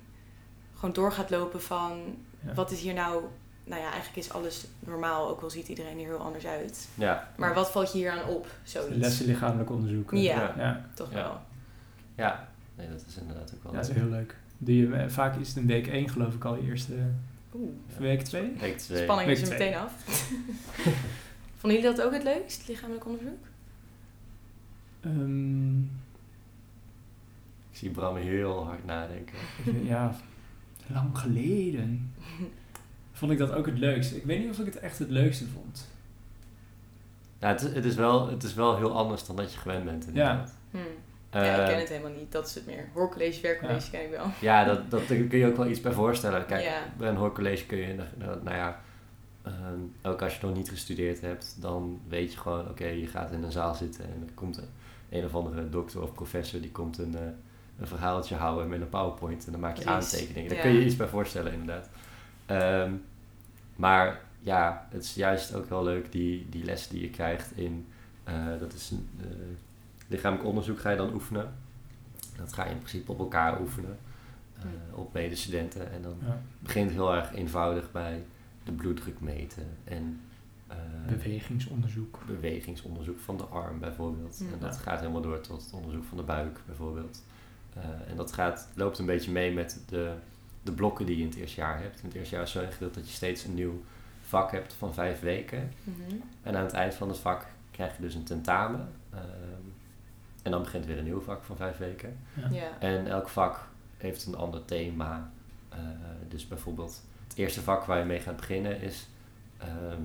gewoon door gaat lopen van Ja. wat is hier nou. Nou ja, eigenlijk is alles normaal, ook al ziet iedereen hier heel anders uit. Ja, Maar wat valt je hier aan op? De Zoiets. lessen lichamelijk onderzoeken. Ja. Ja, Toch Ja. wel. ja. Nee, dat is inderdaad ook wel. ja dat is heel leuk. Doe je, eh, vaak is het een week 1 geloof ik al, je eerste Oeh, week 2. Week twee. spanning is Week er twee. meteen af. Vonden jullie dat ook het leukst, lichamelijk onderzoek? Ehm, Ik zie Bram heel hard nadenken. ja, lang geleden vond ik dat ook het leukste. Ik weet niet of ik het echt het leukste vond. Nou, het, is- het, is wel, het is wel heel anders dan dat je gewend bent inderdaad. Hmm. Eh, ja, ik ken het helemaal niet. Dat is het meer. Hoorcollege, werkcollege ken ik wel. Ja, dat, dat, daar kun je ook wel iets bij voorstellen. Kijk, Ja. bij een hoorcollege kun je, nou nou ja, ehm, ook als je nog niet gestudeerd hebt, dan weet je gewoon, oké, je gaat in een zaal zitten en er komt een, een of andere dokter of professor, die komt een, eh, een verhaaltje houden met een powerpoint en dan maak je Precies. aantekeningen. Daar Ja. kun je iets bij voorstellen inderdaad. Ehm, maar ja, het is juist ook wel leuk die, die lessen die je krijgt in, eh, dat is een eh, lichamelijk onderzoek ga je dan oefenen. Dat ga je in principe op elkaar oefenen, eh, op medestudenten. En dan Ja. begint het heel erg eenvoudig bij de bloeddruk meten en Bewegingsonderzoek. bewegingsonderzoek van de arm bijvoorbeeld. Ja. En dat gaat helemaal door tot het onderzoek van de buik bijvoorbeeld. Eh, en dat gaat, loopt een beetje mee met de, de blokken die je in het eerste jaar hebt. In het eerste jaar is zo ingedeeld dat je steeds een nieuw vak hebt van vijf weken. Mhm. En aan het eind van het vak krijg je dus een tentamen. Ehm, en dan begint weer een nieuw vak van vijf weken. Ja. Ja. En elk vak heeft een ander thema. Eh, dus bijvoorbeeld het eerste vak waar je mee gaat beginnen is ehm,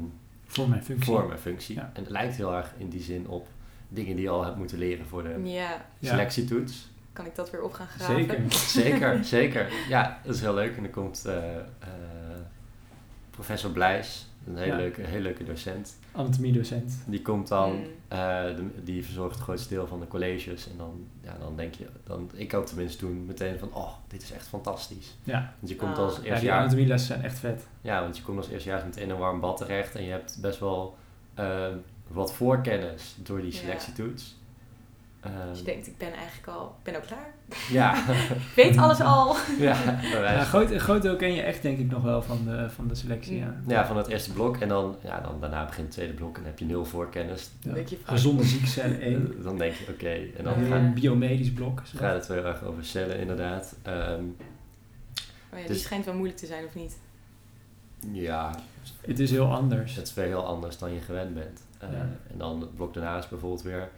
Voor mijn functie. vorm en functie. Ja. En het lijkt heel erg in die zin op dingen die je al hebt moeten leren voor de ja, Ja. selectietoets. kan ik dat weer op gaan graven? Zeker. Zeker, zeker. Ja, dat is heel leuk. En dan komt eh, eh, professor Blijs, een hele, Ja. leuke, hele leuke docent. Anatomie-docent. Die komt dan, Mm. eh, de- die verzorgt het grootste deel van de colleges. En dan, ja, dan denk je, dan, ik ook tenminste toen meteen van, oh, dit is echt fantastisch. Ja. Want je komt Ah. als ja, eerste die jaar anatomie-lessen zijn echt vet. Ja, want je komt als eerstejaars meteen in een warm bad terecht en je hebt best wel eh, wat voorkennis door die Ja. selectietoets. Ehm, Dus je denkt, ik ben eigenlijk al, ik ben al klaar. ja, Ik weet alles al. ja, bij wijze Ja, groot, een groot deel ken je echt denk ik nog wel van de, van de selectie. Ja. Ja, van het eerste blok en dan, ja, dan daarna begint het tweede blok en dan heb je nul voorkennis. Ja. Dan denk je, Gezonde ziekcellen 1. Eh, dan denk je, oké, en En dan gaat, een biomedisch blok. gaat het heel erg over cellen inderdaad. Ehm, Oh ja, Dus- die schijnt wel moeilijk te zijn, of niet? ja, Het is heel anders. het is weer heel anders dan je gewend bent. Eh, Ja. En dan het blok daarna is bijvoorbeeld weer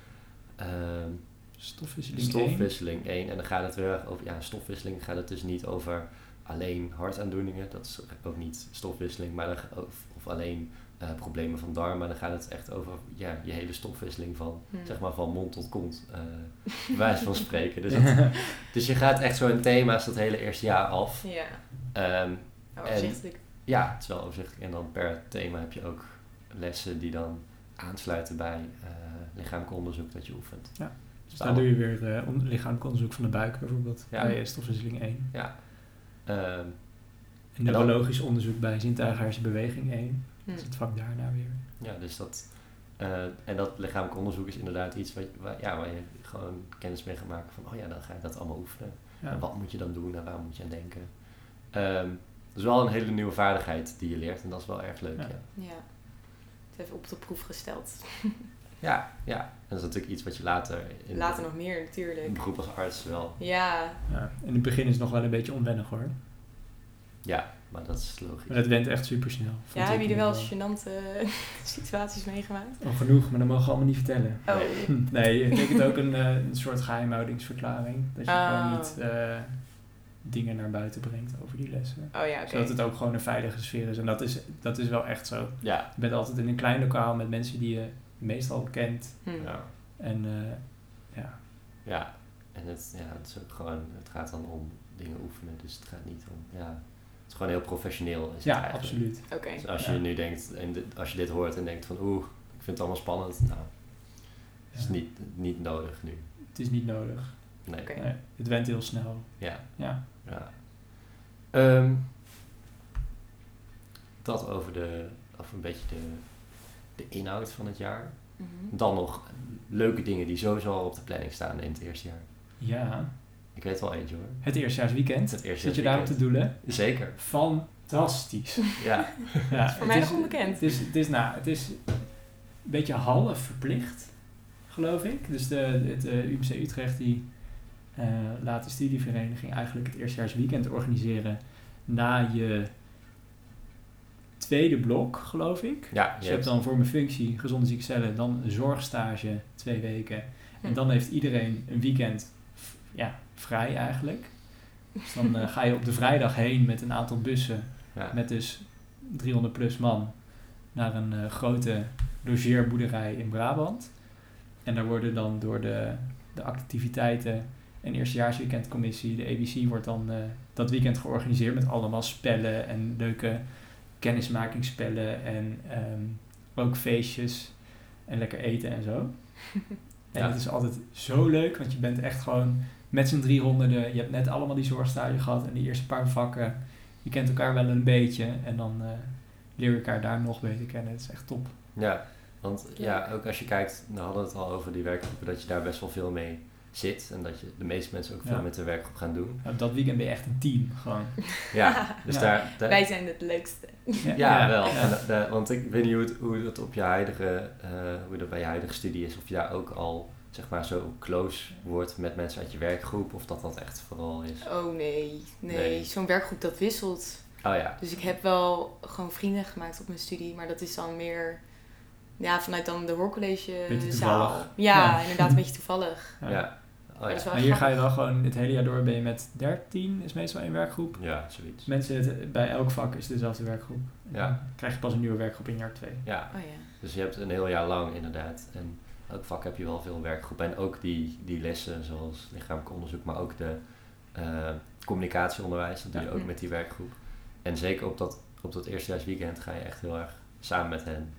ehm, Stofwisseling 1. Stofwisseling 1. En dan gaat het weer erg over, ja, stofwisseling gaat het dus niet over alleen hartaandoeningen. Dat is ook niet stofwisseling, maar dan, of, of alleen eh, problemen van darm. Maar dan gaat het echt over ja, je hele stofwisseling van, Hm. zeg maar, van mond tot kont. eh bij wijze van spreken. Dus, dat- dus je gaat echt zo in thema's dat hele eerste jaar af. Ja, Ehm, oh, overzichtelijk. ja, het is wel overzichtelijk. En dan per thema heb je ook lessen die dan aansluiten bij eh lichamelijk onderzoek dat je oefent. Ja. Dus Dus dan doe je weer eh, lichamelijk onderzoek van de buik bijvoorbeeld. Ja. Bij eh, stofwisseling 1. Ja. Ehm, En dan- neurologisch onderzoek bij zintuigen hersenbeweging 1. Hm. Is het vak daarna weer. Ja, dus dat, eh, en dat lichamelijk onderzoek is inderdaad iets wat, waar, ja, waar je gewoon kennis mee gaat maken van, oh ja, dan ga je dat allemaal oefenen. Ja. En wat moet je dan doen en waar moet je aan denken? Ehm dat is wel een hele nieuwe vaardigheid die je leert en dat is wel erg leuk, Ja. ja. Ja. Het even op de proef gesteld. Ja, ja. En dat is natuurlijk iets wat je later in Later nog meer, een natuurlijk. beroep als arts wel, Ja, Ja. In het begin is het nog wel een beetje onwennig hoor. ja, maar dat is logisch. Maar dat went echt super snel. ja hebben jullie wel eens gênante situaties meegemaakt? Oh, genoeg, maar dat mogen we allemaal niet vertellen. Oh, Nee, het betekent ook een, eh, een soort geheimhoudingsverklaring. Dat je Oh. gewoon niet eh, dingen naar buiten brengt over die lessen. oh ja, oké. Zodat het ook gewoon een veilige sfeer is. En dat is, dat is wel echt zo. Ja, Je bent altijd in een klein lokaal met mensen die je meestal kent. Hm. ja. En eh, ja, Ja, en het, ja, het is ook gewoon, het gaat dan om dingen oefenen, dus het gaat niet om, ja, het is gewoon heel professioneel. is het ja eigenlijk. absoluut. Oké. Dus als Ja. je nu denkt, en dit- als je dit hoort en denkt van oeh, ik vind het allemaal spannend, nou, het is niet, niet nodig nu. Het is niet nodig. Nee, het went heel snel. ja, Ja. ja. Ehm, dat over, de, over een beetje de, de inhoud van het jaar. Mhm. Dan nog leuke dingen die sowieso al op de planning staan in het eerste jaar. Ja, Ik weet wel eentje hoor. het eerstejaarsweekend. Het Zit je eerstejaarsweekend. daarop te doelen? Zeker, Fantastisch. ja. Ja, voor mij nog onbekend. Het is, het, is, nou, het is een beetje half verplicht, geloof ik. Dus de, het eh, UMC Utrecht die laat de studievereniging eigenlijk het eerstejaarsweekend organiseren na je tweede blok, geloof ik. Ja, Dus je hebt dan voor mijn functie gezonde zieke cellen, dan een zorgstage twee weken. En dan heeft iedereen een weekend ja, vrij eigenlijk. Dus dan eh, ga je op de vrijdag heen met een aantal bussen ja. met dus 300 plus man naar een eh, grote logeerboerderij in Brabant. En daar worden dan door de, de activiteiten en eerstejaarsweekendcommissie, de ABC, wordt dan eh, dat weekend georganiseerd met allemaal spellen en leuke kennismakingsspellen en ehm, ook feestjes en lekker eten en zo. En Ja. het is altijd zo leuk, want je bent echt gewoon met z'n driehonderden. Je hebt net allemaal die zorgstage gehad en die eerste paar vakken. Je kent elkaar wel een beetje en dan eh, leer je elkaar daar nog beter kennen. Het is echt top. Ja, want ja, ook als je kijkt, we hadden het al over die werkgroepen, dat je daar best wel veel mee zit. En dat je de meeste mensen ook veel Ja. met de werkgroep gaan doen. Dat weekend ben je echt een team. Gewoon. Ja, dus Ja. daar... daar Wij zijn het leukste. ja, wel. En, da- want ik weet niet hoe het, hoe het op je huidige, eh, hoe dat bij je huidige studie is. Of je daar ook al, zeg maar, zo close wordt met mensen uit je werkgroep. Of dat dat echt vooral is. Oh nee, nee. Nee. Zo'n werkgroep dat wisselt. Oh ja, Dus ik heb wel gewoon vrienden gemaakt op mijn studie, maar dat is dan meer ja, vanuit dan de hoorcollege Beetje zaal. toevallig. Ja, Ja. inderdaad, een beetje toevallig. Ja. ja. Oh ja. Maar hier ga je wel gewoon het hele jaar door ben je met 13, is meestal één werkgroep. Ja, zoiets. Mensen, het- bij elk vak is dezelfde werkgroep. En Ja. Dan krijg je pas een nieuwe werkgroep in jaar 2. Ja, Oh ja. dus je hebt een heel jaar lang inderdaad. En elk vak heb je wel veel werkgroepen. En ook die, die lessen zoals lichamelijk onderzoek, maar ook de eh, communicatieonderwijs. Dat doe je Ja. ook met die werkgroep. En zeker op dat, op dat eerstejaarsweekend ga je echt heel erg samen met hen.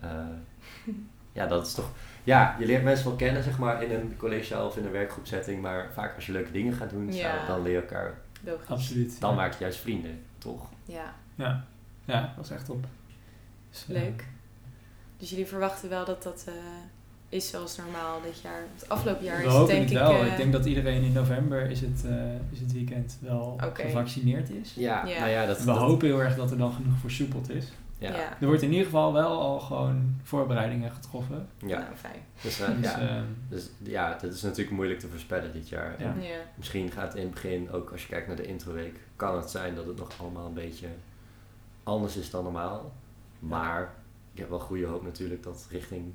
eh, ja, dat is toch... Ja, je leert mensen wel kennen, zeg maar, in een collegiaal of in een werkgroepsetting. Maar vaak als je leuke dingen gaat doen, Ja. dan leer je elkaar... Logisch. Absoluut. Dan ja. maak je juist vrienden, toch? Ja, Ja. ja, dat is echt top. Dus, eh, leuk. Dus jullie verwachten wel dat dat eh, is zoals normaal dit jaar. Het afgelopen jaar we is het hopen denk het wel. ik... Ik, eh, denk dat iedereen in november is het, eh, is het weekend wel gevaccineerd is. Ja, Ja. nou ja, dat... We dat- hopen heel erg dat er dan genoeg versoepeld is. Ja, ja. Er wordt in ieder geval wel al gewoon voorbereidingen getroffen. ja. Nou, fijn. Dus, eh, Dus, ja. ehm, Dus ja, dat is natuurlijk moeilijk te voorspellen dit jaar. Ja. En Ja. Misschien gaat in het begin, ook als je kijkt naar de introweek, kan het zijn dat het nog allemaal een beetje anders is dan normaal. Maar ik heb wel goede hoop natuurlijk dat richting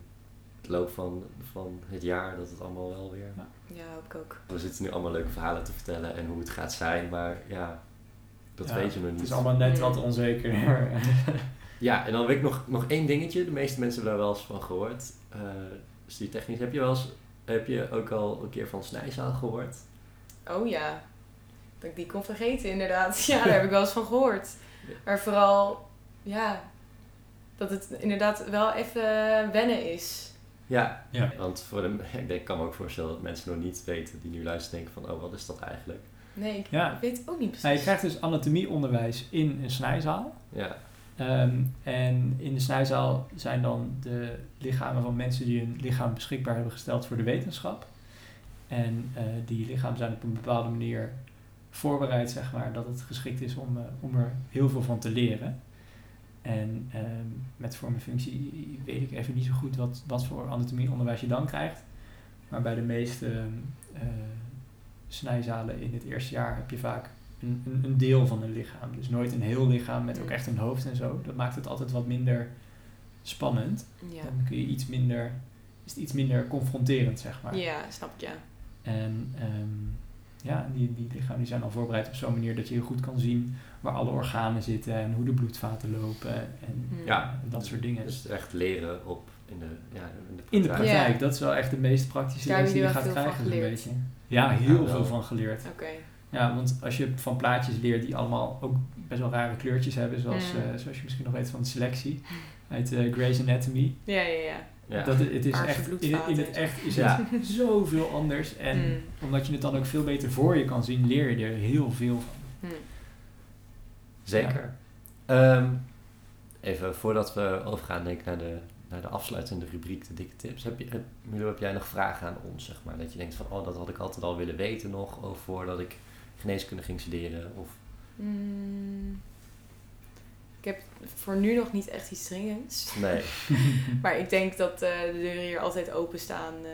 het loop van, van het jaar, dat het allemaal wel weer... Ja. ja, hoop ik ook. We zitten nu allemaal leuke verhalen te vertellen en hoe het gaat zijn, maar ja, dat ja, weet je nog niet. Het is allemaal net wat Mm. onzeker. Ja, en dan weet ik nog, nog één dingetje. De meeste mensen hebben daar wel eens van gehoord. Eh studietechnisch. Heb je wel eens, heb je ook al een keer van snijzaal gehoord? Oh ja, dat ik die kon vergeten inderdaad. Ja, daar heb ik wel eens van gehoord. Maar vooral, ja, dat het inderdaad wel even wennen is. Ja, ja. want voor de, ik denk, ik kan me ook voorstellen dat mensen nog niet weten die nu luisteren denken van, oh, wat is dat eigenlijk? Nee, ik Ja. weet het ook niet precies. Nou, je krijgt dus anatomieonderwijs in een snijzaal. Ja, Ehm, en in de snijzaal zijn dan de lichamen van mensen die hun lichaam beschikbaar hebben gesteld voor de wetenschap. En eh, die lichamen zijn op een bepaalde manier voorbereid, zeg maar, dat het geschikt is om, eh, om er heel veel van te leren. En ehm, met vorm en functie weet ik even niet zo goed wat, wat voor anatomieonderwijs je dan krijgt. Maar bij de meeste eh, snijzalen in het eerste jaar heb je vaak een, een, een deel van een lichaam. Dus nooit een heel lichaam met ook echt een hoofd en zo. Dat maakt het altijd wat minder spannend. Ja. Dan kun je iets minder, is het iets minder confronterend, zeg maar. ja, snap ik, ja. En ehm, ja, die, die lichamen die zijn al voorbereid op zo'n manier dat je heel goed kan zien waar alle organen zitten en hoe de bloedvaten lopen en Hmm. Ja. dat soort dingen. dus echt leren op in de, ja, in de In de praktijk. praktijk, Ja. dat is wel echt de meest praktische les die je gaat krijgen, van beetje. Ja, heel Ja, veel van geleerd. Oké. Ja, want als je van plaatjes leert die allemaal ook best wel rare kleurtjes hebben, zoals, Mm. eh, zoals je misschien nog weet van de selectie uit eh, Grey's Anatomy. Ja, ja, ja. Ja. Dat, het het is echt, in, het echt is Ja. het zoveel anders. En Hmm. omdat je het dan ook veel beter voor je kan zien, leer je er heel veel van. Hmm. Zeker. Ehm, even voordat we overgaan denk ik, naar de, naar de afsluitende rubriek, de dikke tips. Heb, je, heb, Milo, heb jij nog vragen aan ons, zeg maar? Dat je denkt van, oh, dat had ik altijd al willen weten nog, of voordat ik geneeskunde ging studeren? Of, Hmm. Ik heb voor nu nog niet echt iets dringends. nee. Maar ik denk dat eh, de deuren hier altijd openstaan eh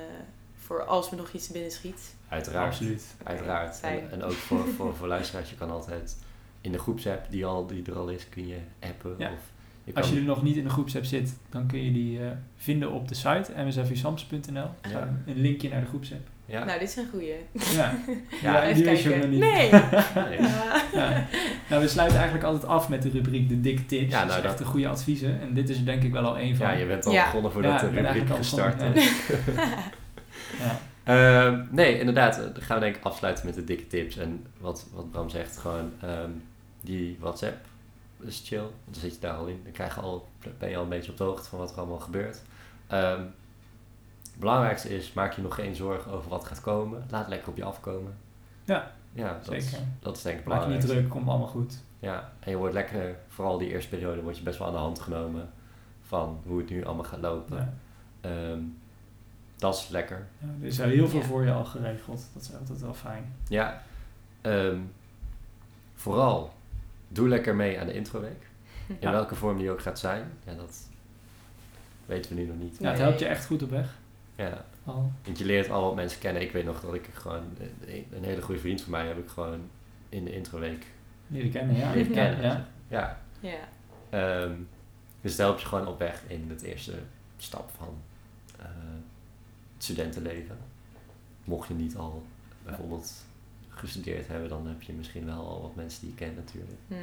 voor als me nog iets binnen schiet. Uiteraard. Absoluut. Uiteraard. En, en ook voor, voor, voor luisteraars, je kan altijd in de groepsapp die, al, die er al is, kun je appen. Ja. Of je kan, Als je er nog niet in de groepsapp zit, dan kun je die eh, vinden op de site msfusams.nl. Ja. Een linkje naar de groepsapp. Ja, Nou, dit is een goeie. Ja, Ja, die even wist je nog niet. Nee. nee. Ja. Nou, we sluiten eigenlijk altijd af met de rubriek de dikke tips. Ja, nou, dat is echt de goede adviezen. En dit is er denk ik wel al één van. ja, je bent al Ja. begonnen voordat Ja, de rubriek gestart is. Ja. Ehm, nee, inderdaad. eh, Dan gaan we denk ik afsluiten met de dikke tips. En wat, wat Bram zegt, gewoon ehm, die WhatsApp is chill. Want dan zit je daar al in. Dan krijg je al, ben je al een beetje op de hoogte van wat er allemaal gebeurt. Ehm, belangrijkste is, maak je nog geen zorgen over wat gaat komen. Laat het lekker op je afkomen. Ja, Ja, dat, is, zeker. dat is denk ik het Maak je niet druk, komt allemaal goed. Ja, en je wordt lekker, vooral die eerste periode, word je best wel aan de hand genomen van hoe het nu allemaal gaat lopen. Ja. Ehm, dat is lekker. Ja, er is heel veel Ja. voor je al geregeld. Dat is altijd wel fijn. Ja, ehm, vooral doe lekker mee aan de introweek. In Ja. welke vorm die ook gaat zijn. Ja, dat weten we nu nog niet. Ja, het helpt je echt goed op weg. Ja, Al. want je leert al wat mensen kennen. Ik weet nog dat ik gewoon, een- een hele goede vriend van mij heb ik gewoon in de introweek Leren kennen, ja. leren Ja, kennen. ja. Ja, Ja. Ehm, dus dat helpt je gewoon op weg in het eerste stap van eh, het studentenleven. Mocht je niet al bijvoorbeeld gestudeerd hebben, dan heb je misschien wel al wat mensen die je kent natuurlijk. Hmm.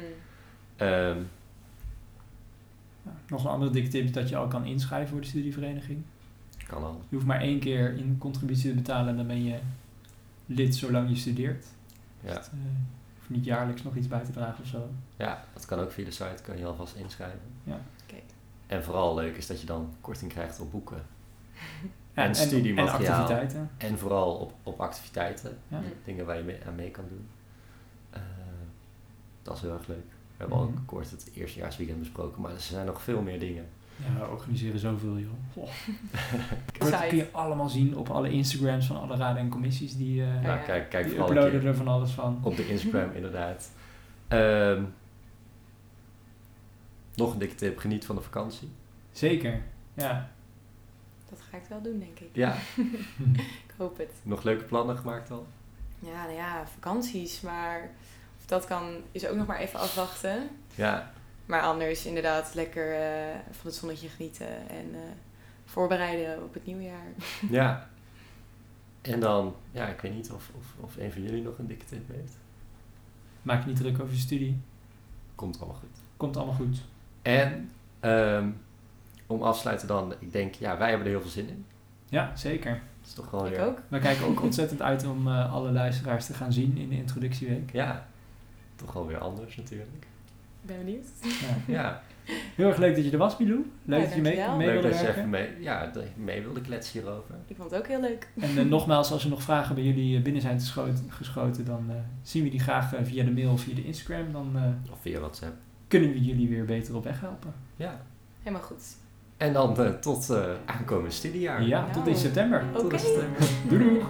Ehm, Ja. Nog een andere dikke tip is dat je al kan inschrijven voor de studievereniging. Kan al. Je hoeft maar één keer in contributie te betalen en dan ben je lid zolang je studeert. Ja. Dus, je hoeft niet jaarlijks nog iets bij te dragen of zo. ja, dat kan ook via de site, kan je alvast inschrijven. Ja. Kijk. En vooral leuk is dat je dan korting krijgt op boeken. Ja, En studiemateriaal. En activiteiten. En vooral op, op activiteiten, Ja. Mm. dingen waar je mee, aan mee kan doen. Eh, dat is heel erg leuk. We hebben Mhm. ook kort het eerstejaarsweekend besproken, maar er zijn nog veel meer dingen. Ja, we organiseren zoveel, joh. Dat kun je allemaal zien op alle Instagrams van alle raden en commissies. Die, eh, Ja, Nou, ja. kijk, kijk die uploaden er van alles van. op de Instagram inderdaad. Ehm, nog een dikke tip, geniet van de vakantie. Zeker, ja. Dat ga ik wel doen, denk ik. Ja, Ik hoop het. nog leuke plannen gemaakt al? Ja, nou ja, vakanties. Maar of dat kan, is ook nog maar even afwachten. Ja, Maar anders inderdaad lekker eh, van het zonnetje genieten en eh, voorbereiden op het nieuwjaar. ja. En dan, ja, ik weet niet of, of, of een van jullie nog een dikke tip heeft. Maak je niet druk over je studie. Komt allemaal goed. Komt allemaal goed. En ehm, om afsluiten dan, ik denk, ja, wij hebben er heel veel zin in. Ja, zeker. Dat is toch wel ik weer... ook. We kijken ook ontzettend uit om eh, alle luisteraars te gaan zien in de introductieweek. Ja, toch wel weer anders natuurlijk. Ik ben benieuwd. Ja. Ja, Heel erg leuk dat je er was, Milou. Leuk Ja, dat je mee, mee leuk wilde dat je even mee, ja, dat je mee wilde kletsen hierover. Ik vond het ook heel leuk. En eh, nogmaals, als er nog vragen bij jullie eh, binnen zijn geschoten, geschoten dan eh, zien we die graag via de mail of via de Instagram. Dan eh, Of via WhatsApp. kunnen we jullie weer beter op weg helpen. Ja. Helemaal goed. En dan eh, tot eh aankomend studiejaar. Ja, tot in Nou. september. Oké. Tot in september. Doei doei.